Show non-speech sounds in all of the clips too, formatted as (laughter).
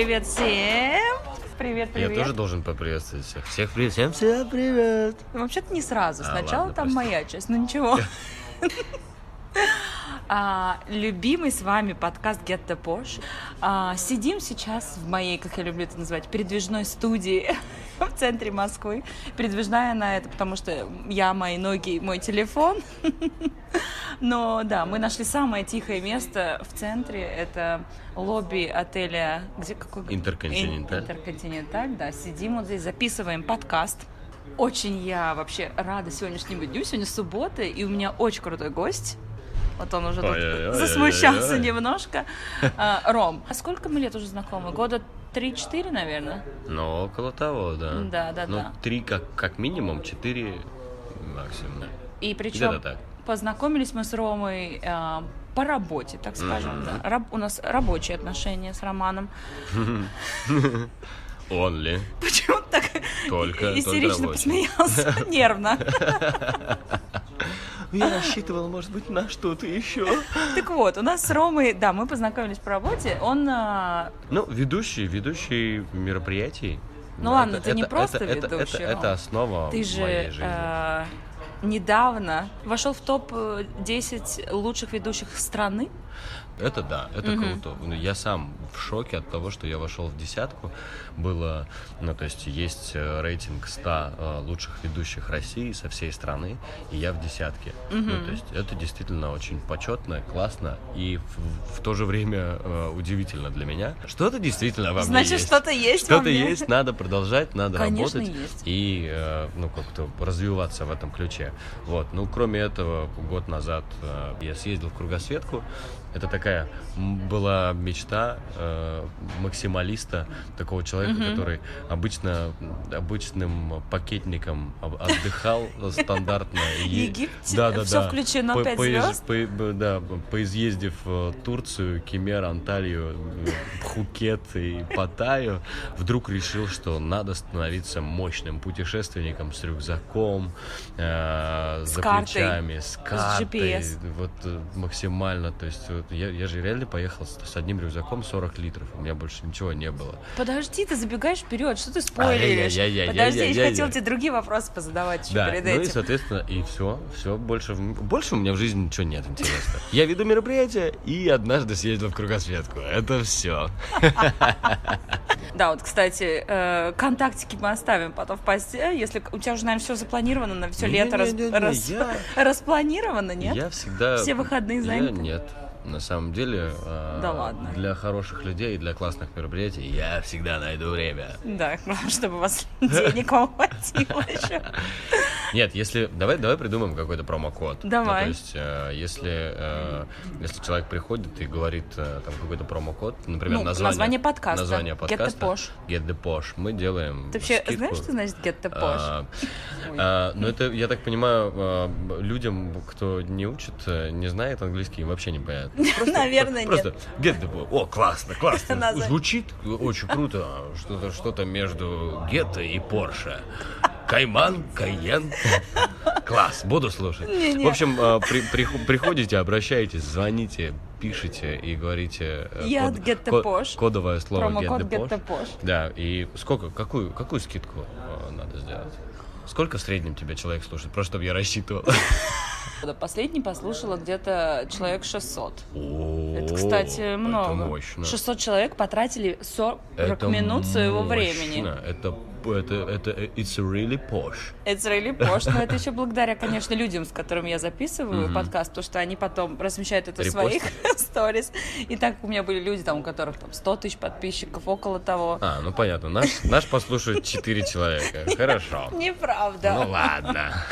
Привет всем! Привет, привет. Я тоже должен поприветствовать всех. Всех привет. Всем всем привет. Вообще-то не сразу. А, Сначала ладно, там прости. моя часть, но ничего. (laughs) А, любимый с вами подкаст Get the Posh. А, сидим сейчас в моей, как я люблю это называть, передвижной студии (laughs) в центре Москвы. Передвижная она это, потому что я, мои ноги, мой телефон. (laughs) Но да, мы нашли самое тихое место в центре. Это лобби отеля, где какой? Интерконтиненталь. Интерконтиненталь, да. Сидим вот здесь, записываем подкаст. Очень я вообще рада сегодняшнему дню. Сегодня суббота, и у меня очень крутой гость. Вот он уже тут засмущался немножко. (laughs) А, Ром, а сколько мы лет уже знакомы? Года 3-4, наверное? Ну, около того, да. Да, да, ну, да. три как, как минимум, четыре максимум. да. И причем так. познакомились мы с Ромой а, по работе, так скажем. да. Раб- у нас рабочие отношения с Романом. (laughs) Он ли? (laughs) Почему так Только- истерично только посмеялся? (laughs) Нервно. Я рассчитывал, может быть, на что-то еще. Так вот, у нас с Ромой, да, мы познакомились по работе. Он а, Ну, ведущий, ведущий мероприятий. Ну ладно, ты не просто это, это, ведущий, это, это основа Ты моей жизни. э, недавно вошел в топ-10 лучших ведущих страны. Это да, это круто. Ну, Я сам в шоке от того, что я вошел в десятку. Было, ну, то есть есть э, рейтинг 100 э, лучших ведущих России со всей страны, и я в десятке. Ну, то есть это действительно очень почетно, классно и в, в то же время э, удивительно для меня. Что-то действительно во мне Значит, есть. что-то есть Что-то мне. есть, надо продолжать, надо Конечно, работать есть. и э, ну как-то развиваться в этом ключе. Вот. Ну кроме этого, год назад э, я съездил в кругосветку. Это такая м, была мечта э, максималиста, такого человека, который обычно обычным пакетником отдыхал стандартно. (laughs) Египте Да, да, да. включено, По- пять поез- звезд? по- б- да, поизъездив Турцию, Кемер, Анталию, Пхукет и Паттайю, вдруг решил, что надо становиться мощным путешественником с рюкзаком, э, С за картой, плечами, с картой, GPS. вот э, максимально, то есть вот я, я же реально поехал с, с одним рюкзаком 40 литров, у меня больше ничего не было. Подожди, ты забегаешь вперед, что ты спойлеришь? Подожди, я хотел тебе другие вопросы позадавать еще Да, перед ну и, этим. соответственно, и все, все, больше, больше у меня в жизни ничего нет интересного. Я веду мероприятие и однажды съездил в кругосветку. Это все. Да, вот, кстати, э, контактики мы оставим потом в посте. Если у тебя уже, наверное, все запланировано на все лето, (laughs) распланировано, нет? Я всегда... Все выходные заняты? нет. На самом деле, э, Да ладно. для хороших людей и для классных мероприятий я всегда найду время. Да, главное, (laughs) чтобы у вас денег вам хватило (laughs) еще. Нет, если давай, давай придумаем какой-то промокод. Давай. Ну, то есть, э, если э, если человек приходит и говорит э, там какой-то промокод, например, Ну, название, название подкаста. название Get the подкаста, Posh. Get the Posh, мы делаем. Ты вообще скидку. знаешь, что значит get the posh? А, (laughs) а, ну это, я так понимаю, а, людям, кто не учит, э, не знает английский, вообще не понятно. Просто- Наверное, Просто get the posh. О, классно, классно. (laughs) Звучит очень круто. Что-то что-то между Гетто и Порше. Кайман, Кайен. Класс, буду слушать. Не-не. В общем, а, при- приху- приходите, обращайтесь, звоните, пишите и говорите э, Я код- от Get the Posh. кодовое слово Промокод Get the Get the Posh. Posh. Да, и сколько, какую, какую скидку э, надо сделать? Сколько в среднем тебя человек слушает? Просто чтобы я рассчитывал. (laughs) Последний послушала где-то человек 600. О, Это, кстати, много. Это мощно. 600 человек потратили 40 Это минут своего мощно. времени. Это, это, это, it's really posh. Это really posh, но это (laughs) еще благодаря, конечно, людям, с которыми я записываю подкаст, потому что они потом размещают это в своих (laughs) сторис. И так у меня были люди, там, у которых там 100 тысяч подписчиков, около того. А, ну понятно. Наш, наш послушает 4 человека. (laughs) Хорошо. Неправда. Ну ладно.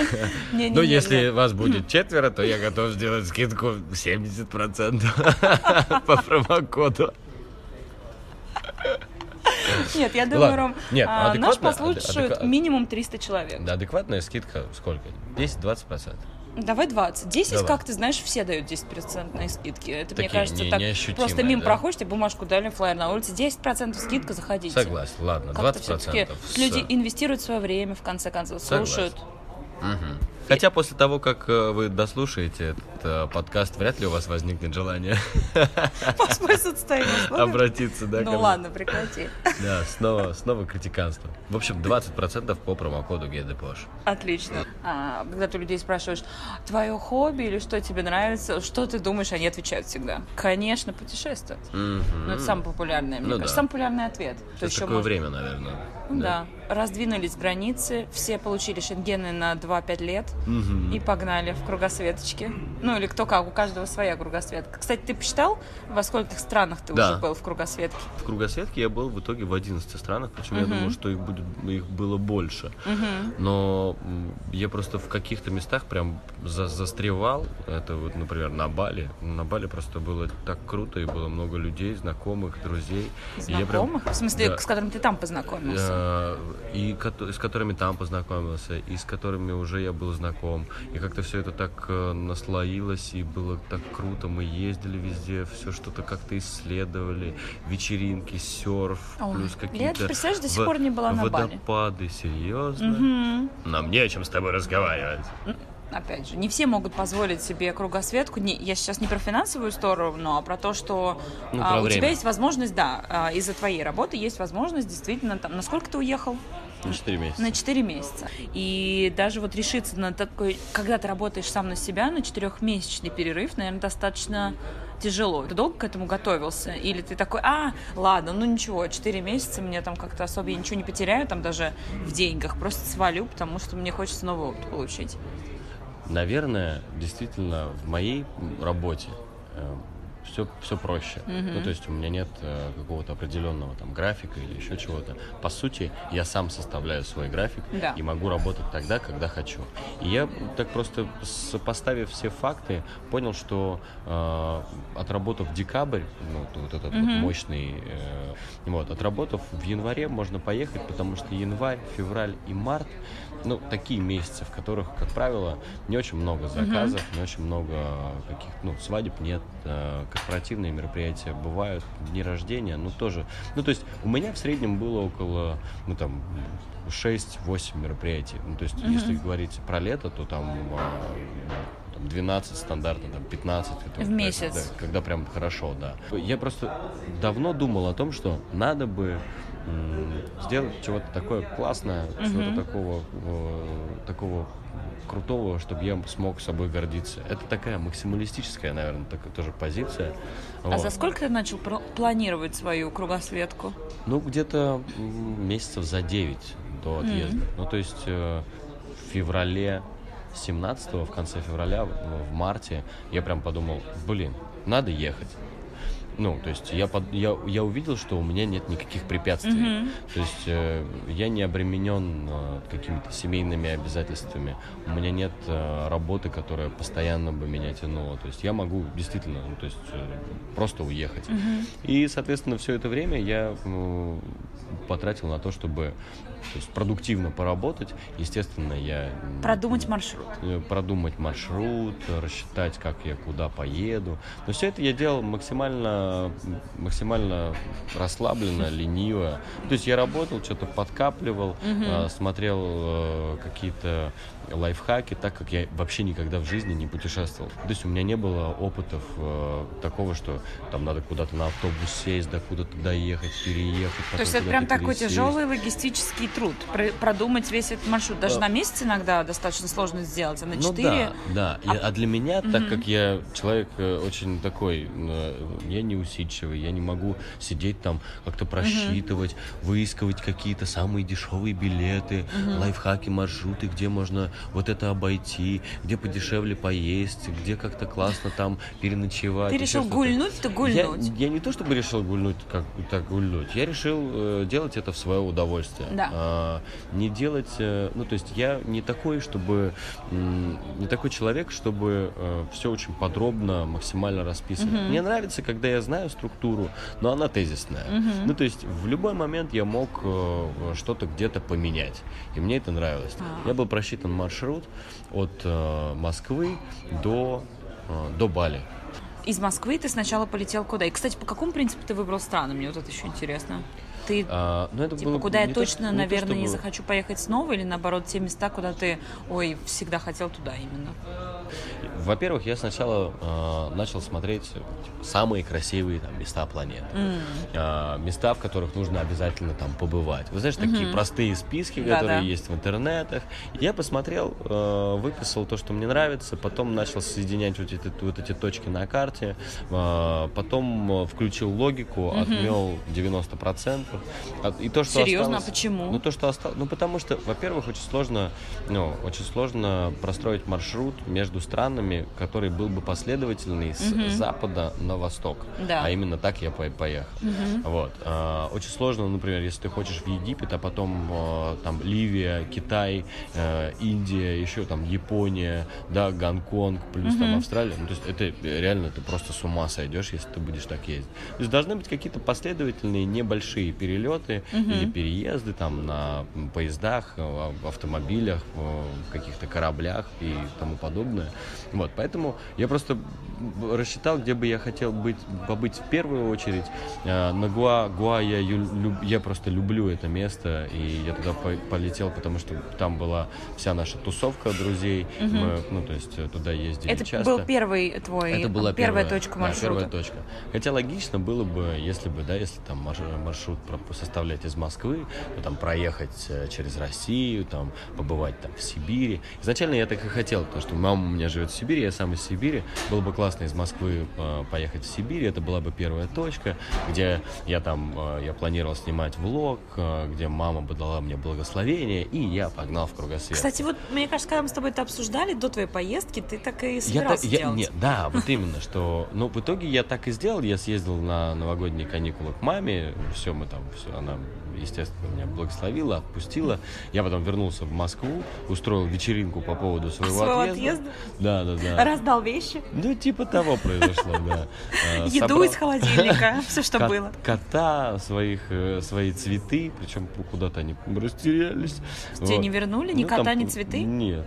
Не-не-не, Но если нет. вас будет четверо, то я готов сделать скидку 70% по промокоду. (laughs) Нет, я думаю. Ром, Нет, а, наш послушают адекват- минимум 300 человек. Да, адекватная скидка сколько? 10-20%. Давай 20. 10, Давай. как ты знаешь, все дают 10% скидки. Это, мне Такие кажется, не- так просто мимо да? проходишь, тебе бумажку дали, флайер на улице, 10% скидка, заходите. Согласен, ладно, Как-то 20%. все-таки с- люди инвестируют свое время, в конце концов, Согласен. слушают. Хотя после того, как э, вы дослушаете э, подкаст, вряд ли у вас возникнет желание (laughs) обратиться, да, Ну ладно, прекрати. (laughs) Да, снова, снова критиканство. В общем, 20% по промокоду GetDeposh. Отлично. А, когда ты людей спрашиваешь, твое хобби или что тебе нравится, что ты думаешь, они отвечают всегда. Конечно, путешествовать. Ну, это самый популярный, мне Ну кажется, да. самый популярный ответ. То Сейчас еще такое можно- время, наверное. Да. Раздвинулись границы, все получили шенгены на 2-5 лет Мгм. и погнали в кругосветочки. Ну, или кто как, у каждого своя кругосветка. Кстати, ты посчитал, во скольких странах ты Да. уже был в кругосветке? В кругосветке я был в итоге в 11 странах, причем я думал, что их, будет, их было больше. Но м, я просто в каких-то местах прям за- застревал. Это вот, например, на Бали. На Бали просто было так круто, и было много людей, знакомых, друзей. Я прям- Знакомых? В смысле, Да. с которыми ты там познакомился? Э, и с которыми там познакомился, и с которыми уже я был знаком. И как-то все это так э, наслоилось, и было так круто. Мы ездили везде, все что-то как-то исследовали. Вечеринки, серф, Ой, плюс я, какие-то... представляешь, до сих во- пор не была на Бали. Водопады, серьезно? Мгм. Нам не о чем с тобой разговаривать. Опять же, не все могут позволить себе кругосветку. Не, я сейчас не про финансовую сторону, а про то, что Ну, а, про у время. тебя есть возможность, да, а, из-за твоей работы есть возможность действительно там. Насколько ты уехал? На 4 месяца. На 4 месяца. И даже вот решиться на такой, когда ты работаешь сам на себя, на четырехмесячный перерыв, наверное, достаточно тяжело. Ты долго к этому готовился? Или ты такой, а, ладно, ну ничего, 4 месяца, мне там как-то особо я ничего не потеряю, там даже в деньгах, просто свалю, потому что мне хочется новый опыт получить. Наверное, действительно, в моей работе все, все проще. Ну, то есть у меня нет э, какого-то определенного там графика или еще чего-то. По сути, я сам составляю свой график Да. и могу работать тогда, когда хочу. И я так просто, сопоставив все факты, понял, что э, отработав декабрь, ну, вот этот вот мощный, э, вот, отработав в январе можно поехать, потому что январь, февраль и март ну, такие месяцы, в которых, как правило, не очень много заказов, не очень много каких, ну, свадеб нет, э, корпоративные мероприятия бывают, дни рождения, ну, тоже. Ну, то есть у меня в среднем было около, ну, там, 6-8 мероприятий. Ну, то есть, если говорить про лето, то там, э, там 12 стандартно, там 15. это В месяц. да, когда прям хорошо, да. Я просто давно думал о том, что надо бы сделать чего-то такое классное, чего-то такого, такого крутого, чтобы я смог собой гордиться. Это такая максималистическая, наверное, такая тоже позиция. А Вот. за сколько ты начал планировать свою кругосветку? Ну, где-то месяцев за 9 до отъезда. Ну, то есть э, в феврале 17 в конце февраля, в марте, я прям подумал, блин, надо ехать. Ну, то есть я, под- я, я увидел, что у меня нет никаких препятствий. То есть э, я не обременен э, какими-то семейными обязательствами. У меня нет э, работы, которая постоянно бы меня тянула. То есть я могу действительно, ну, то есть э, просто уехать. И, соответственно, все это время я м, потратил на то, чтобы то есть, продуктивно поработать. Естественно, я Продумать маршрут. э, продумать маршрут, рассчитать, как я куда поеду. Но все это я делал максимально, максимально расслабленно, (laughs) лениво. То есть я работал, что-то подкапливал, э, смотрел э, какие-то лайфхаки, так как я вообще никогда в жизни не путешествовал. То есть у меня не было опытов э, такого, что там надо куда-то на автобус сесть, да куда-то доехать, переехать. То есть это прям такой пересесть. тяжелый логистический труд. Про- продумать весь этот маршрут. Даже Да. на месяц иногда достаточно сложно сделать, а на Ну четыре... да, да. И- А, для меня, так как я человек э, очень такой, э, я не усидчивый, я не могу сидеть там как-то просчитывать, выискивать какие-то самые дешевые билеты, лайфхаки, маршруты, где можно вот это обойти, где подешевле поесть, где как-то классно там переночевать. Ты решил что-то. гульнуть-то гульнуть. Я, я не то чтобы решил гульнуть, как так гульнуть. Я решил э, делать это в свое удовольствие. Да. А, не делать, э, ну то есть я не такой, чтобы не такой человек, чтобы все очень подробно, максимально расписывать. Мне нравится, когда я знаю структуру, но она тезисная. Ну то есть в любой момент я мог э, что-то где-то поменять, и мне это нравилось. У меня был просчитан маршрут от э, Москвы до э, до Бали. Из Москвы ты сначала полетел куда? И, кстати, по какому принципу ты выбрал страны? Мне вот это еще интересно. Ты, А, ну, это типа, было куда я не то, точно, не то, наверное, не чтобы- захочу поехать снова, или наоборот, те места, куда ты, ой, всегда хотел туда именно? Во-первых, я сначала э, начал смотреть типа, самые красивые там, места планеты. М. Э, места, в которых нужно обязательно там побывать. Вы знаете, такие Мгм. простые списки, которые есть в интернетах. Я посмотрел, э, выписал то, что мне нравится, потом начал соединять вот эти, вот эти точки на карте, э, потом включил логику, отмел 90%. От- И то, что Серьезно? А осталось- почему? Ну, то, что осталось... Ну, потому что, во-первых, очень сложно, ну, очень сложно простроить маршрут между странами, который был бы последовательный с Мгм. запада на восток. Да. А именно так я по- поехал. Мгм. Вот. А, Очень сложно, например, если ты хочешь в Египет, а потом а, там Ливия, Китай, э, Индия, еще там Япония, да, Гонконг, плюс там Мгм. Австралия. Ну, то есть это реально ты просто с ума сойдешь, если ты будешь так ездить. То есть должны быть какие-то последовательные небольшие перелеты Мгм. или переезды там на поездах, э, в автомобилях, э, каких-то кораблях и тому подобное. Вот, поэтому я просто рассчитал, где бы я хотел быть, побыть в первую очередь. Э, На Гуа, Гуа я, люб- я просто люблю это место, и я туда по- полетел, потому что там была вся наша тусовка друзей. Мгм. Мы, ну, то есть туда ездили Это часто. был первый твой, Это была первая, первая, точка да, маршрута. первая точка. Хотя логично было бы, если бы, да, если там марш- маршрут про- составлять из Москвы, то там проехать э, через Россию, там побывать там в Сибири. Изначально я так и хотел, потому что мама у меня живет в Сибири, я сам из Сибири. Было бы классно из Москвы э, поехать в Сибирь, это была бы первая точка, где я там, э, я планировал снимать влог, где мама бы дала мне благословение, и я погнал в кругосвет. Кстати, вот мне кажется, когда мы с тобой это обсуждали до твоей поездки, ты так и Я, собирался я- делать. нет, да, вот именно, что, ну, в итоге я так и сделал, я съездил на новогодние каникулы к маме, все, мы там, все, она, естественно, меня благословила, отпустила, я потом вернулся в Москву, устроил вечеринку по поводу своего, Своего отъезда. отъезда? Да, да, да. Раздал вещи, Ну, типа того произошло, да. Э, (laughs) еду из холодильника, (laughs) все, что было. Кота, своих, э, свои цветы, причем куда-то они растерялись. Тебе не вернули ни Ну, кота, там, ни цветы? Нет.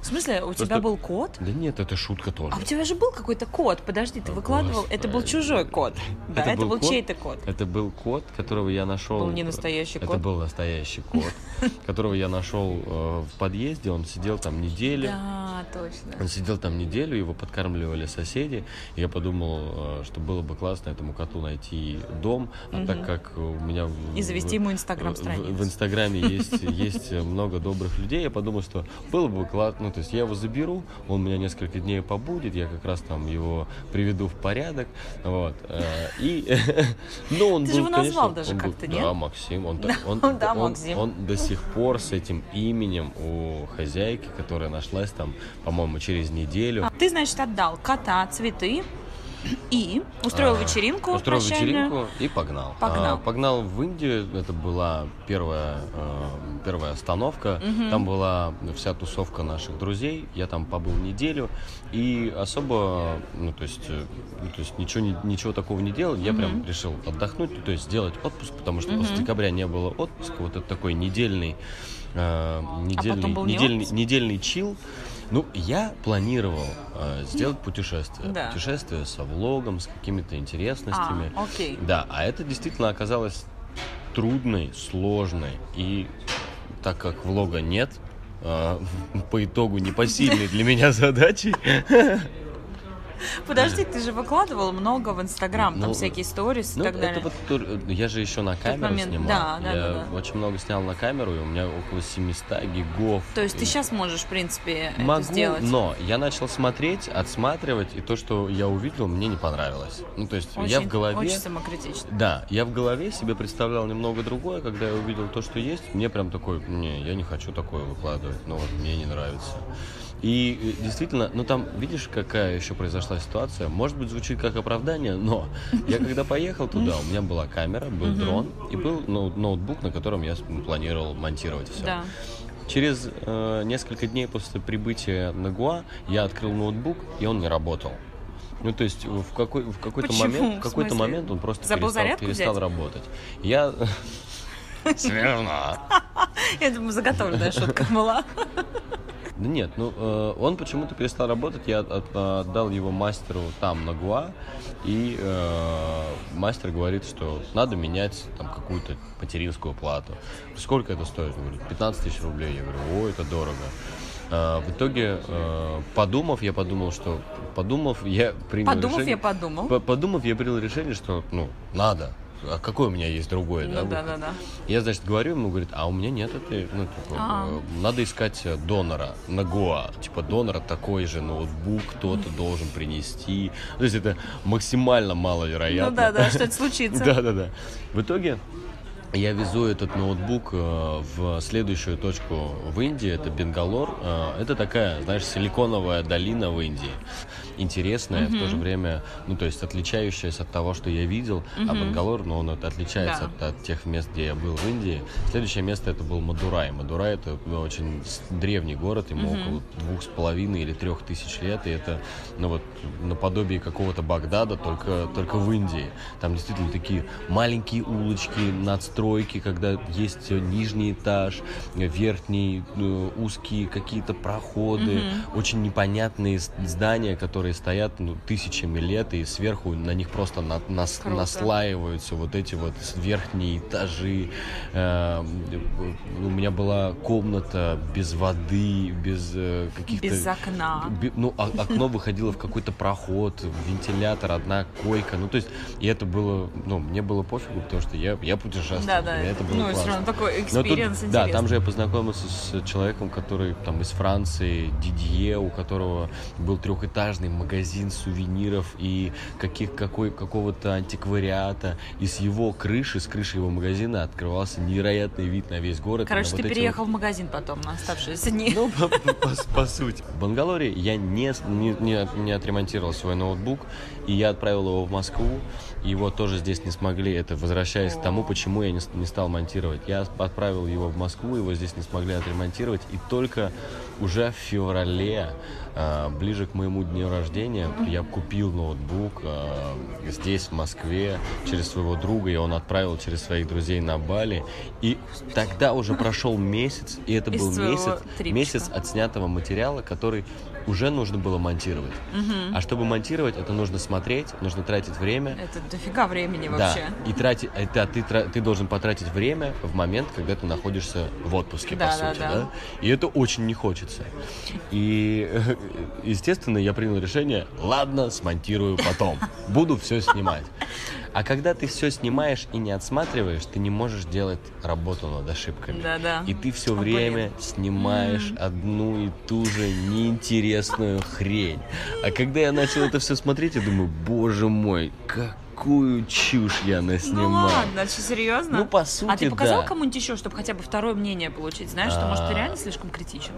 В смысле, у тебя был кот? Да нет, это шутка тоже. А у тебя же был какой-то кот. Подожди, ты выкладывал. Это был чужой кот. (laughs) Да, Это был чей-то кот. Это был кот, которого я нашел. Был не настоящий Это кот? был настоящий кот, (laughs) которого я нашел э, в подъезде. Он сидел там неделю. Да, точно. Он сидел там неделю, его подкармливали соседи. Я подумал, э, что было бы классно этому коту найти дом. А так как у меня в- И завести ему в, инстаграм-страницу. в Инстаграме есть, (laughs) есть много добрых людей. Я подумал, что было бы классно. Ну, то есть я его заберу, он у меня несколько дней побудет, я как раз там его приведу в порядок. Вот. э, И, (laughs) ну, он Ты был, же его назвал конечно, даже как-то, нет? Да, Максим. Он, (laughs) так- он, Да, он- Максим. он до сих пор с этим именем у хозяйки, которая нашлась там, по-моему, через неделю. А Ты, значит, отдал кота, цветы и устроил А, вечеринку Устроил прощальную. вечеринку и погнал. Погнал. А, погнал в Индию. Это была первая, э, первая остановка. Мгм. Там была вся тусовка наших друзей. Я там побыл неделю. И особо, ну, то есть, э, ну, то есть ничего, не- ничего такого не делал. Я прям Мгм. решил отдохнуть, ну, то есть сделать отпуск, потому что Мгм. после декабря не было отпуска. Вот это такой недельный, э, недельный, А был не недельный, недельный чил. Ну, я планировал э, сделать путешествие. Да. Путешествие со влогом, с какими-то интересностями. А, окей. Да, а это действительно оказалось трудной, сложной. И так как влога нет, э, (laughs) по итогу непосильной для меня (laughs) задачей. (laughs) (laughs) Подожди, ты же выкладывал много в Инстаграм, там Ну, всякие сторис и Ну, так это далее. вот я же еще на камеру момент, снимал. да, да, я да, да. очень много снял на камеру, и у меня около 700 гигов. То есть ты сейчас можешь, в принципе, Могу, это сделать. но я начал смотреть, отсматривать, и то, что я увидел, мне не понравилось. Ну, то есть Очень, я в голове... очень самокритично. Да, я в голове себе представлял немного другое, когда я увидел то, что есть, мне прям такой, не, я не хочу такое выкладывать, ну вот мне не нравится. И э, действительно, ну там, видишь, какая еще произошла ситуация? Может быть, звучит как оправдание, но я когда поехал туда, у меня была камера, был дрон и был ноут- ноутбук, на котором я с- планировал монтировать все. Да. Через э, несколько дней после прибытия на Гуа я открыл ноутбук, и он не работал. Ну, то есть в, какой, в какой-то момент, в какой-то момент он просто Забыл перестал, перестал взять? работать. Я... (laughs) Смешно. Я думаю, заготовленная шутка была. (laughs) Да нет, ну э, он почему-то перестал работать, я от- от- отдал его мастеру там на Гуа, и э, мастер говорит, что надо менять там какую-то материнскую плату. Сколько это стоит? Он говорит, 15 тысяч рублей. Я говорю, о, это дорого. А, в итоге, э, подумав, я подумал, что... Подумав, я принял Подумав, решение... я подумал. По- Подумав, я принял решение, что, ну, надо. А какой у меня есть другой, да? Ну, да, выход? да, да. Я, значит, говорю ему, говорит, а у меня нет этой, ну, типа, А. э, надо искать э, донора на Гоа. Типа, донора такой же ноутбук кто-то должен принести. То есть это максимально маловероятно. Ну да, да, что это случится. (laughs) Да, да, да. В итоге я везу этот ноутбук э, в следующую точку в Индии, это Бенгалор. Это такая, знаешь, силиконовая долина в Индии. Интересная, в то же время, ну, то есть отличающаяся от того, что я видел. А Бангалор, ну, он от- отличается Да. от, от тех мест, где я был в Индии. Следующее место это был Мадурай. Мадурай это ну, очень древний город, ему около двух с половиной или трех тысяч лет, и это, ну вот, наподобие какого-то Багдада, только, только в Индии. Там действительно такие маленькие улочки, надстройки, когда есть нижний этаж, верхний, э, узкие какие-то проходы, очень непонятные здания, которые стоят ну, тысячами лет, и сверху на них просто на- нас- Круто. наслаиваются вот эти вот верхние этажи. Э, У меня была комната без воды, без э, каких-то... Без окна. Би- Ну, а- окно выходило в какой-то проход, вентилятор, одна койка. Ну, то есть, и это было, ну, мне было пофигу, потому что я, я путешествовал. Да, да. это было Ну, все классно. равно такой experience да, там же я познакомился с человеком, который там из Франции, Дидье, у которого был трехэтажный магазин сувениров и каких, какой, какого-то антиквариата. И с его крыши, с крыши его магазина открывался невероятный вид на весь город. Короче, ты вот эти переехал в магазин потом на оставшиеся дни. ну, по, по- по (laughs) сути. В Бангалоре я не, не, не, не отремонтировал свой ноутбук, и я отправил его в Москву. Его тоже здесь не смогли. Это возвращаясь к тому, почему я не, не стал монтировать. Я отправил его в Москву, его здесь не смогли отремонтировать. И только уже в феврале, а, ближе к моему дню рождения, я купил ноутбук а, здесь, в Москве, через своего друга, и он отправил через своих друзей на Бали. И тогда уже прошел месяц, и это Из был месяц, трипчика. месяц отснятого материала, который уже нужно было монтировать. А чтобы монтировать, это нужно смотреть, нужно тратить время. Это дофига времени вообще. Да, и тратить, это ты, ты должен потратить время в момент, когда ты находишься в отпуске, Да, по да, сути, да. да. И это очень не хочется. И, (laughs) естественно, я принял решение, ладно, смонтирую потом, буду все снимать. А когда ты все снимаешь и не отсматриваешь, ты не можешь делать работу над ошибками. Да-да. И ты все О, время блин. снимаешь одну и ту же неинтересную (laughs) хрень. А когда я начал это все смотреть, я думаю, боже мой, какую чушь я наснимал. Ну ладно, что, серьезно? Ну, по сути, А ты показал да. кому-нибудь еще, чтобы хотя бы второе мнение получить? Знаешь, что, может, ты реально слишком критичен?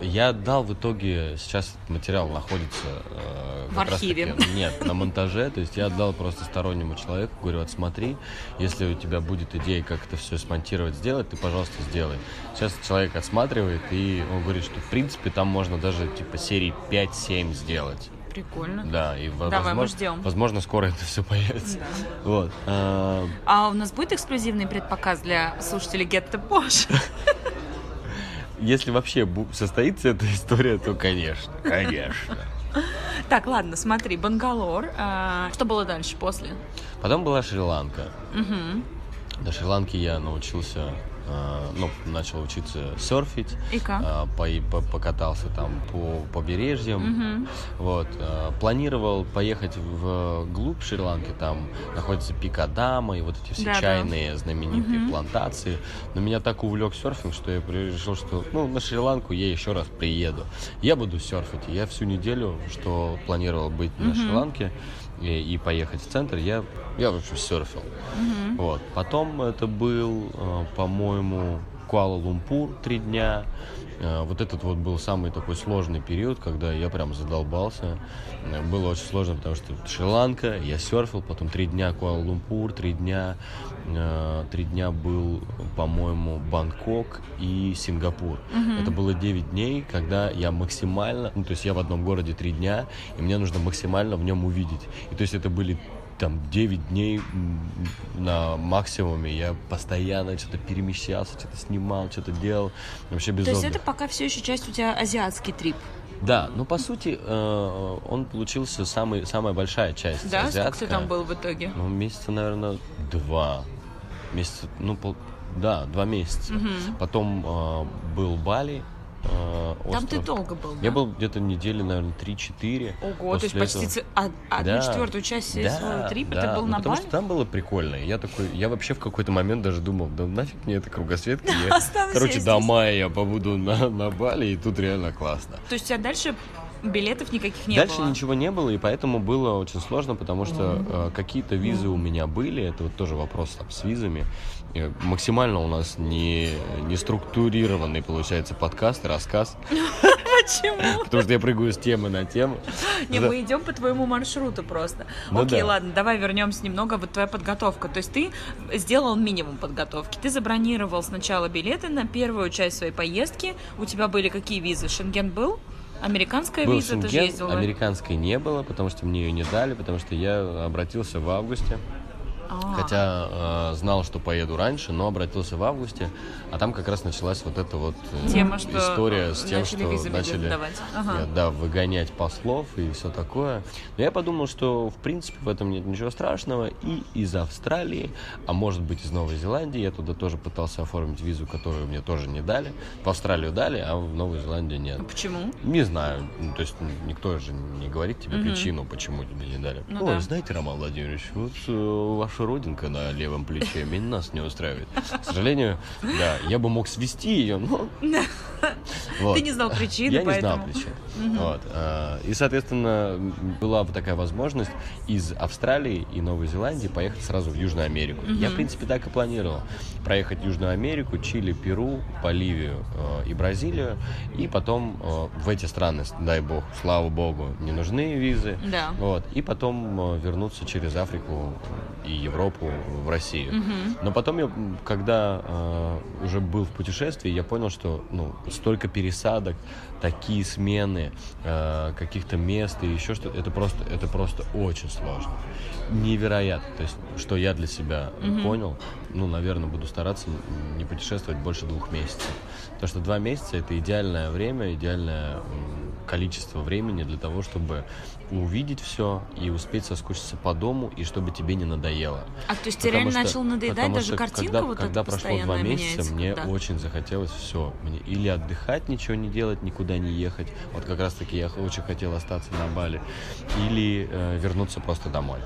Я дал в итоге, сейчас этот материал находится э, В архиве. таки- (laughs) нет, на монтаже, то есть я отдал просто стороннему человеку, говорю, вот смотри, если у тебя будет идея, как это все смонтировать, сделать, ты, пожалуйста, сделай. Сейчас человек отсматривает, и он говорит, что в принципе там можно даже типа серии 5-7 сделать. Прикольно. Да, и Давай, мы возможно, ждем. возможно, скоро это все появится. Да. Вот. а, А у нас будет эксклюзивный предпоказ для слушателей Get the Posh? Если вообще состоится эта история, то конечно, конечно. Так, ладно, смотри, Бангалор. а, Что было дальше, после? Потом была Шри-Ланка. Мгм. До Шри-Ланки я научился, э, ну, начал учиться серфить. И как? э, по- по- покатался там по побережьям. Мгм. Вот. э, планировал поехать в глубь Шри-Ланки, там находится пик Адама и вот эти все Да-да. чайные знаменитые Мгм. плантации. Но меня так увлек серфинг, что я решил, что ну, на Шри-Ланку я еще раз приеду. Я буду серфить. Я всю неделю, что планировал быть на Мгм. Шри-Ланке и, и поехать в центр, я, я в общем, серфил. Мгм. Вот. Потом это был, э, по-моему, Куала-Лумпур три дня. Э, Вот этот вот был самый такой сложный период, когда я прям задолбался. Э, Было очень сложно, потому что Шри-Ланка, я серфил, потом три дня Куала-Лумпур, три дня, три дня был, по-моему, Бангкок и Сингапур. Это было 9 дней, когда я максимально, ну то есть я в одном городе три дня, и мне нужно максимально в нем увидеть. И то есть это были там 9 дней на максимуме. Я постоянно что-то перемещался, что-то снимал, что-то делал. Вообще без То есть это пока все еще часть у тебя азиатский трип, Да, ну по сути э, он получился самый, самая большая часть да? Сколько азиатская. ты там был в итоге? Ну, месяца, наверное, два. Месяца, ну, пол... да, два месяца. Мгм. Потом э, был Бали, э, Там ты остров. долго был, Я да? был где-то недели, наверное, 3-4. Ого, то есть После почти этого- ц- од- одну Да, четвертую часть да, своего трипа да, ты был ну, на потому Бали? что там было прикольно. Я такой, я вообще в какой-то момент даже думал, да нафиг мне это кругосветка. я, (laughs) Короче, я до мая я побуду на, на Бали, и тут реально классно. То есть тебя дальше билетов никаких не Дальше было? ничего не было, и поэтому было очень сложно, потому что э, какие-то визы у меня были, это вот тоже вопрос там, с визами. Э, максимально у нас не, не структурированный получается подкаст, рассказ, (laughs) Почему? потому что я прыгаю с темы на тему. Не, мы идем по твоему маршруту просто. Ну Окей, ладно, давай вернемся немного. Вот твоя подготовка. То есть ты сделал минимум подготовки. Ты забронировал сначала билеты на первую часть своей поездки. У тебя были какие визы? Шенген был? Американская Был виза, ты же Шенген, ездил. да? американской не было, потому что мне ее не дали, потому что я обратился в августе. А, Хотя э, знал, что поеду раньше, но обратился в августе, а там как раз началась вот эта вот э, Тема, что история с тем, что начали. Ага. да, выгонять послов и все такое. Но я подумал, что в принципе в этом нет ничего страшного. И из Австралии, а может быть из Новой Зеландии, я туда тоже пытался оформить визу, которую мне тоже не дали. В Австралию дали, а в Новую Зеландию нет. А Почему? Не знаю, ну, то есть никто же не говорит тебе Мгм. причину, почему тебе не дали. Ну Ой, да. знаете, Роман Владимирович, вот э, ваша родинка на левом плече (laughs) меня нас не устраивает. К сожалению, да, я бы мог свести ее, но... (laughs) Вот. Ты не знал причины, Я не знал поэтому... причин. Вот. а, И, соответственно, была бы такая возможность из Австралии и Новой Зеландии поехать сразу в Южную Америку. Я, в принципе, так и планировал. Проехать Южную Америку, Чили, Перу, Боливию э, и Бразилию. И потом э, в эти страны, дай бог, слава богу, не нужны визы. Да. Вот. И потом э, вернуться через Африку и Европу в Россию. Мгм. Но потом я, когда э, уже был в путешествии, я понял, что ну, столько пересадок, такие смены э, каких-то мест и еще что-то, это просто, это просто очень сложно. Невероятно. То есть, что я для себя э, понял, ну, наверное, буду стараться не путешествовать больше двух месяцев. Потому что два месяца это идеальное время, идеальное количество времени для того, чтобы увидеть все и успеть соскучиться по дому, и чтобы тебе не надоело. А то есть тебе реально что- начал надоедать потому даже что картинка когда, вот когда прошло два месяца, мне когда? очень захотелось все. Мне или отдыхать, ничего не делать, никуда не ехать. Вот как раз таки я очень хотел остаться на Бали. Или э, вернуться просто домой.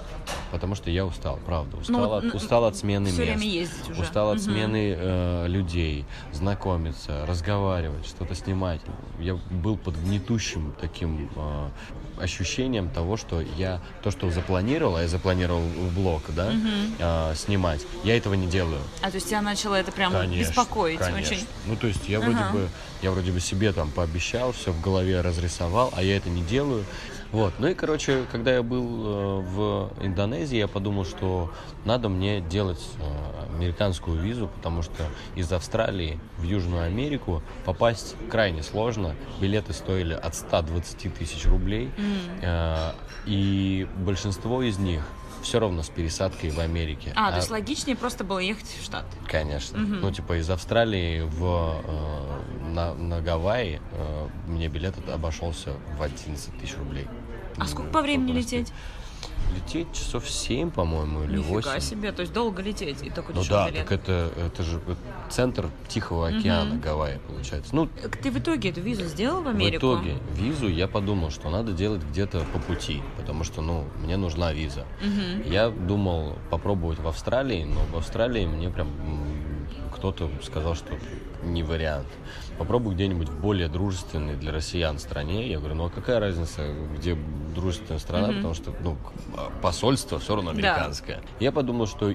Потому что я устал, правда. Устал, Ну от, устал от смены всё мест. время ездить уже. Устал от Мгм. смены э, людей, знакомиться, разговаривать, что-то снимать. Я был под гнетущим таким э, ощущением того, что я то, что запланировал, а я запланировал в блог, да, э, снимать, я этого не делаю. А то есть тебя начало это прям Конечно, беспокоить конечно. очень. Ну, то есть я Ага. вроде бы, я вроде бы себе там пообещал, все в голове разрисовал, а я это не делаю. Вот. Ну и, короче, когда я был э, в Индонезии, я подумал, что надо мне делать э, американскую визу, потому что из Австралии в Южную Америку попасть крайне сложно. Билеты стоили от 120 тысяч рублей. Э, и большинство из них все равно с пересадкой в Америке. А, то есть логичнее просто было ехать в Штат. Конечно. Мгм. Ну, типа из Австралии в, на, на Гавайи э, мне билет обошелся в 11 тысяч рублей. А Ну, сколько по времени лететь? Лететь часов 7, по-моему, или Нифига 8. себе, то есть долго лететь и такой Ну да, билет. так это, это же центр Тихого океана, Мгм. Гавайи, получается. Ну, Ты в итоге эту визу сделал в Америку? в итоге визу я подумал, что надо делать где-то по пути, потому что, ну, мне нужна виза. Мгм. Я думал попробовать в Австралии, но в Австралии мне прям кто-то сказал, что не вариант. Попробуй где-нибудь в более дружественной для россиян стране. Я говорю, ну а какая разница, где дружественная страна, Мгм. потому что ну, посольство все равно Да. американское. Я подумал, что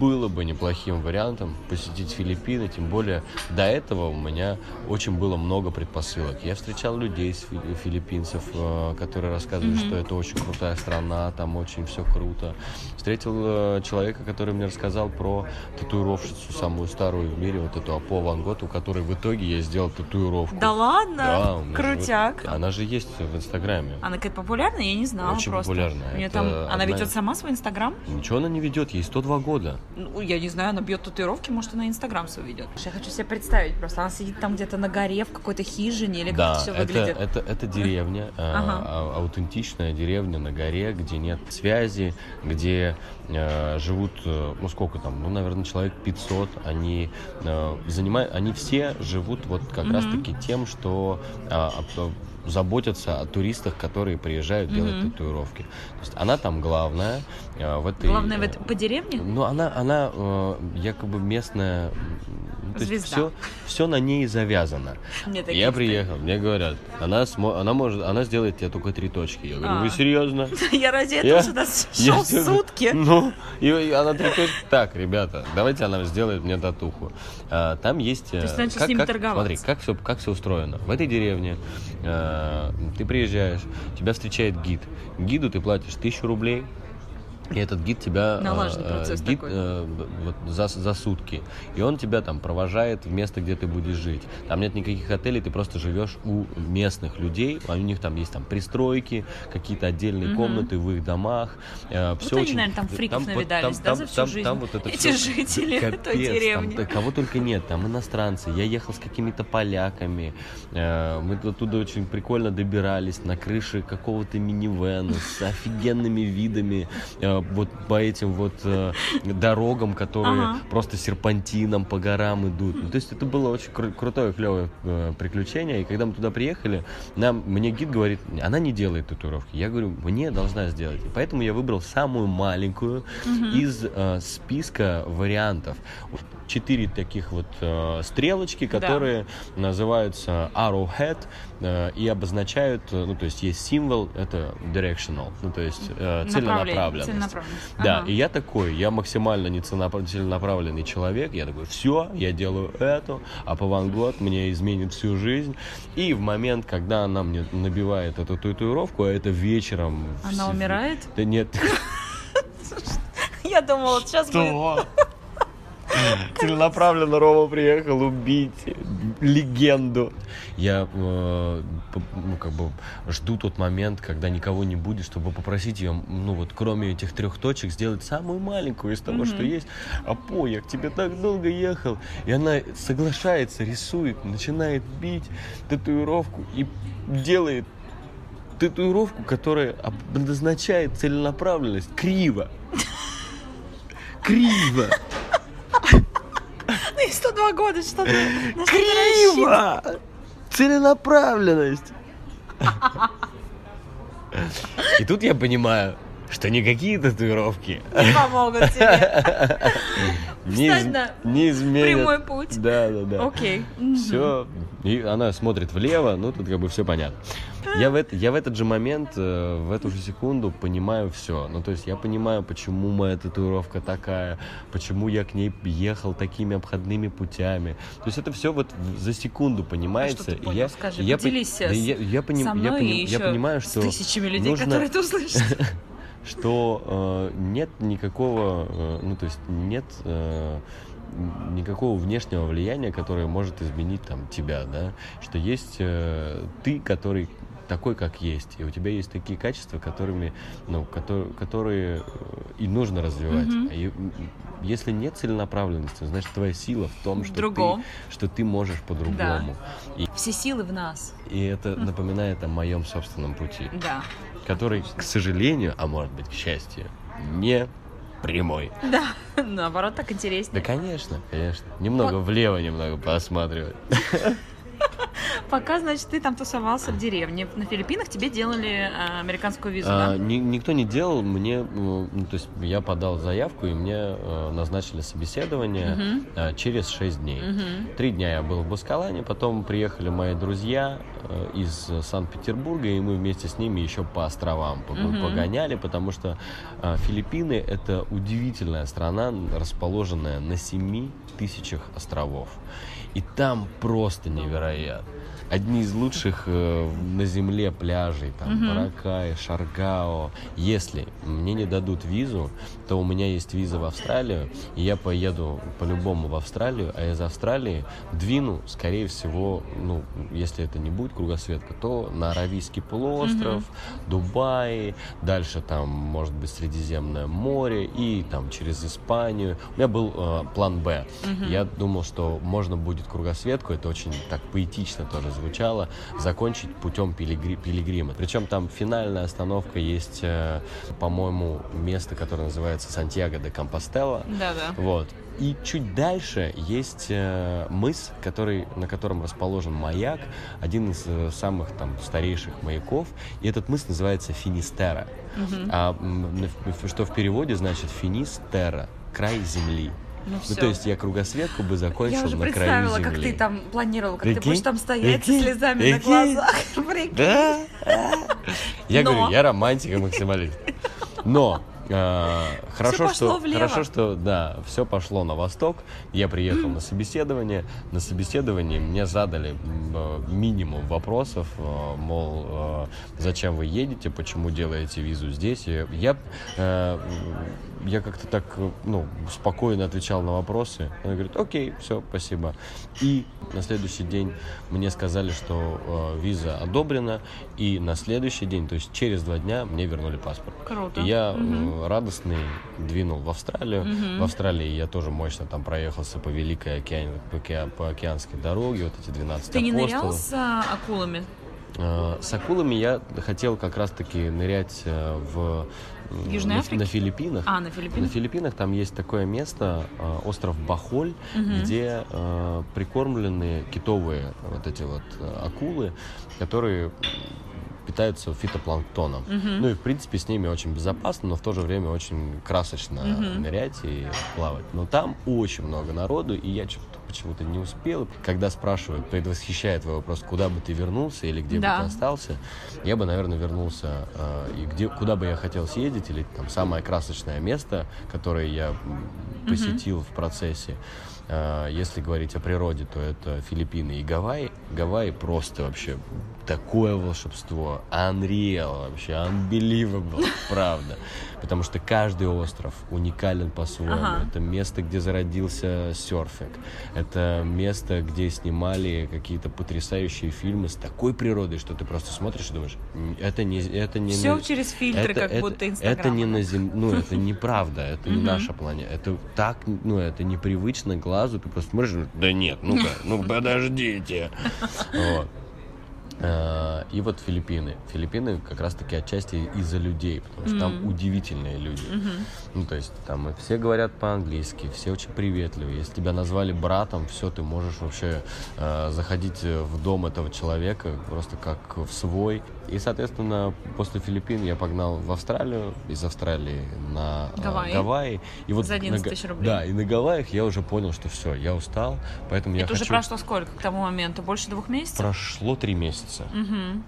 было бы неплохим вариантом посетить Филиппины, тем более до этого у меня очень было много предпосылок. Я встречал людей с филиппинцев, э, которые рассказывали, Мгм. что это очень крутая страна, там очень все круто. Встретил э, человека, который мне рассказал про татуировщицу, самую старую в мире, вот эту Апо Ван Гот, у которой в итоге я сделал татуировку. Да ладно? Да, у меня же Крутяк. вот- она же есть в Инстаграме. Она какая-то популярная? Я не знала Очень просто. популярная. У нее Это там... Она одна ведет из- сама свой Инстаграм? Ничего она не ведет, ей 102 года. Ну, я не знаю, она бьет татуировки, может, она Инстаграм свой ведет. Я хочу себе представить просто. Она сидит там где-то на горе в какой-то хижине или как Да, это все это, выглядит. это, это деревня, э, Ага. а- аутентичная деревня на горе, где нет связи, где э, живут, э, ну сколько там, ну, наверное, человек 500. Они они э, занимают, они все живут вот как раз таки тем, что а, а, заботятся о туристах, которые приезжают делать Мгм. татуировки. То есть она там главная в этой. Главное, в э, это- по деревне? Ну, она, она э, якобы местная. м, То есть все, все на ней завязано. (laughs) Мне Я приехал, мне говорят, она, смо- она может, она сделает тебе только три точки. Я говорю, А. вы серьезно? (laughs) Я ради этого сюда (laughs) шел сутки. Ну, и, она три точки. Так, ребята, давайте она сделает мне татуху. А, там есть... То есть начал с ними торговаться. Смотри, как все, как все устроено. В этой деревне э, ты приезжаешь, тебя встречает гид. Гиду ты платишь тысячу рублей, и этот гид тебя... э, Налаженный э, процесс гид, такой. э, вот за, за сутки. И он тебя там провожает в место, где ты будешь жить. Там нет никаких отелей, ты просто живешь у местных людей. У них там есть там пристройки, какие-то отдельные Мгм. комнаты в их домах. Э, Вот всё они, очень- наверное, там фриков вот навидались, да, за всю жизнь? вот это (laughs) Эти всё- жители той Капец, деревни. Там, кого только нет, там иностранцы. Я ехал с какими-то поляками. Э, Мы оттуда очень прикольно добирались на крыше какого-то минивэна с офигенными видами э, вот по этим вот э, дорогам, которые просто серпантином по горам идут. Ну, то есть это было очень кру- крутое, клевое э, приключение. И когда мы туда приехали, нам, мне гид говорит, она не делает татуировки. Я говорю, мне должна сделать. И поэтому я выбрал самую маленькую из э, списка вариантов. Четыре таких вот э, стрелочки, Да. которые называются arrowhead э, и обозначают, э, ну то есть есть символ, это directional, ну то есть э, целенаправленность. целенаправленность. Да, Ага. и я такой, я максимально не целенапра- целенаправленный человек, я такой, все, я делаю это, а по Ван Гог мне изменит всю жизнь. И в момент, когда она мне набивает эту татуировку, а это вечером... в Она с- умирает? Да нет. (laughs) Я думала, сейчас будет... (laughs) Целенаправленно Рома приехал убить легенду. Я э, ну, как бы жду тот момент, когда никого не будет, чтобы попросить ее, ну вот кроме этих трех точек, сделать самую маленькую из того, что есть. А по, я к тебе так долго ехал. И она соглашается, рисует, начинает бить татуировку и делает татуировку, которая обозначает целенаправленность криво. (laughs) Криво. И 102 года, что ты? Криво! Целенаправленность! (laughs) И тут я понимаю, что никакие татуировки Не помогут тебе. (laughs) не, Встать из- на не изменят. Прямой путь. Да, да, да. Окей. Все. И она смотрит влево, ну тут как бы все понятно. Я в, это- я в этот же момент, э, в эту же секунду понимаю все. Ну, то есть я понимаю, почему моя татуировка такая, почему я к ней ехал такими обходными путями. То есть это все вот за секунду понимается. А что ты И понял? я, Скажи, я, поделись с- я, я поним- Со я мной я еще понимаю, с что тысячами людей, нужно- которые это услышат. (laughs) что э, нет никакого, э, ну то есть нет э, никакого внешнего влияния, которое может изменить там тебя, да, что есть э, ты, который такой, как есть, и у тебя есть такие качества, которыми, ну, которые, которые э, и нужно развивать. Мгм. И, если нет целенаправленности, значит твоя сила в том, что другом. ты, что ты можешь по-другому. И, Все силы в нас. и это напоминает о моем собственном пути Да. Который, к сожалению, а может быть, к счастью, не прямой. Да. Наоборот, так Да, интереснее. конечно, конечно. Немного влево немного посматривать. (laughs) (laughs) Пока, значит, ты там тусовался в деревне. На Филиппинах тебе делали э, американскую визу, А, да? ни- никто не делал, мне, э, ну, то есть я подал заявку, и мне э, назначили собеседование э, через 6 дней. Три дня я был в Баскалане, потом приехали мои друзья э, из Санкт-Петербурга, и мы вместе с ними еще по островам погоняли, потому что э, Филиппины это удивительная страна, расположенная на 7 тысячах островов. И там просто невероятно. Одни из лучших э, на земле пляжей, там. Баракай, Шаргао. Если мне не дадут визу, то у меня есть виза в Австралию, и я поеду по-любому в Австралию, а из Австралии двину, скорее всего, ну, если это не будет кругосветка, то на Аравийский полуостров, Дубай, дальше там, может быть, Средиземное море и там через Испанию. У меня был э, план Б. Мгм. Я думал, что можно будет кругосветку, это очень так поэтично тоже звучало, закончить путем пилигри- пилигрима. Причем там финальная остановка есть, э, по-моему, место, которое называется Сантьяго де Компостела. Да-да. Вот. И чуть дальше есть э, мыс, который, на котором расположен маяк, один из э, самых там старейших маяков. И этот мыс называется Финистера. А, м, в- что в переводе значит Финистера, край земли. Ну, Ну, то есть я кругосветку бы закончил Я уже на краю представила, земли. как ты там планировал, как ты Прикинь? будешь там стоять со Прикинь? слезами на Прикинь? глазах. (laughs) Прикинь. Да? Я Но. говорю, я романтик и максималист. Но э, хорошо, что влево. хорошо, что да, все пошло на восток. Я приехал на собеседование. На собеседовании мне задали э, минимум вопросов, э, мол, э, зачем вы едете, почему делаете визу здесь. И Я я как-то так, э, ну, спокойно отвечал на вопросы. Она говорит, окей, все, спасибо. И на следующий день мне сказали, что э, виза одобрена, и на следующий день, то есть через два дня, мне вернули паспорт. Круто. И я э, радостный двинул в Австралию. Мгм. В Австралии я тоже мощно там проехался по Великой океан, по, оке- по океанской дороге, вот эти 12 Ты не нырял с а, акулами? Э, С акулами я хотел как раз-таки нырять э, в Южной на, Африке? на Филиппинах. А, на На Филиппинах? Филиппинах там есть такое место, э, остров Бахоль, Мгм. где э, прикормлены китовые вот эти вот акулы, которые питаются фитопланктоном. Мгм. Ну и в принципе с ними очень безопасно, но в то же время очень красочно Мгм. нырять и плавать. Но там очень много народу, и я почему-то не успел. Когда спрашивают, предвосхищая твой вопрос, куда бы ты вернулся или где Да. бы ты остался, я бы, наверное, вернулся э, и где, куда бы я хотел съездить, или там самое красочное место, которое я посетил в процессе. Э, если говорить о природе, то это Филиппины и Гавайи. Гавайи просто вообще такое волшебство, unreal вообще, unbelievable, (laughs) правда. Потому что каждый остров уникален по-своему. Ага. Это место, где зародился серфинг. Это место, где снимали какие-то потрясающие фильмы с такой природой, что ты просто смотришь и думаешь, «М, это не, это не Все на- через фильтры, это, как это- будто Это Инстаграм. не на зем... ну это (laughs) неправда, это не наша планета, это так, ну это непривычно глазу, ты просто смотришь, да нет, ну-ка, ну подождите, (laughs) вот. Э, И вот Филиппины. Филиппины как раз-таки отчасти из-за людей, потому что там Мгм. удивительные люди. Мгм. Ну, то есть там и все говорят по-английски, все очень приветливые. Если тебя назвали братом, все, ты можешь вообще э, заходить в дом этого человека просто как в свой. И, соответственно, после Филиппин я погнал в Австралию, из Австралии на э, Гавайи. Гавайи. И вот За на 11 Га- тысяч рублей. Да, и на Гавайях я уже понял, что все, я устал, поэтому я Это уже хочу... прошло сколько к тому моменту? Больше двух месяцев? Прошло три месяца. Мгм.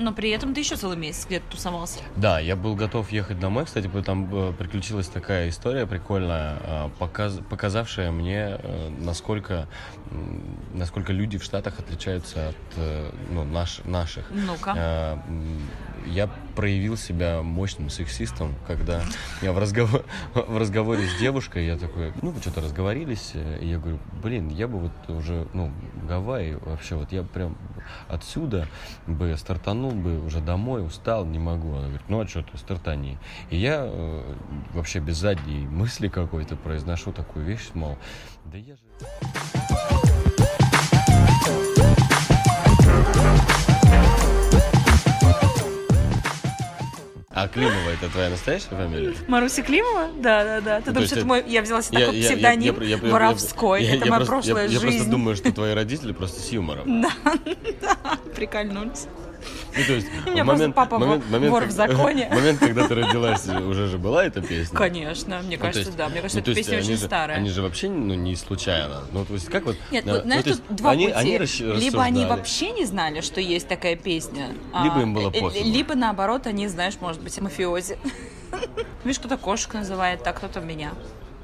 Но при этом ты еще целый месяц где-то тусовался. Да, я был готов ехать домой. Кстати, там э, приключилась такая история прикольная, э, показ- показавшая мне, э, насколько, насколько люди в Штатах отличаются от ну, наш- наших. Ну-ка. Я проявил себя мощным сексистом, когда (laughs) я в, разговор, в разговоре с девушкой, я такой, ну, что-то разговорились, и я говорю, блин, я бы вот уже, ну, Гавайи вообще, вот я прям отсюда бы стартанул бы уже домой, устал, не могу. Она говорит, ну, а что ты, стартани. И я э, вообще без задней мысли какой-то произношу такую вещь, мол, да я же... А Климова это твоя настоящая фамилия? Маруся Климова? Да, да, да. Ты Ну, думаешь, это мой... Я взяла себе такой псевдоним я- я- Это моя просто- прошлая я, Я просто жизнь. думаю, что твои родители просто с юмором. (laughs) Прикольнулись. Ну, то есть, (laughs) У меня в просто папа вор- вор в законе. (laughs) момент, когда ты родилась, уже же была эта песня? Конечно, мне Ну, кажется, есть- да. Мне кажется, ну, эта песня очень же- старая. Они же вообще ну, не случайно. Ну, то есть, как вот... Нет, э, вот знаешь, ну, тут есть два они, пути. Они расщ- либо они рассуждали. вообще не знали, что есть такая песня. а, Либо им было э, пофигу. Либо наоборот, они, знаешь, может быть, мафиози. (laughs) Видишь, кто-то кошек называет, так кто-то меня.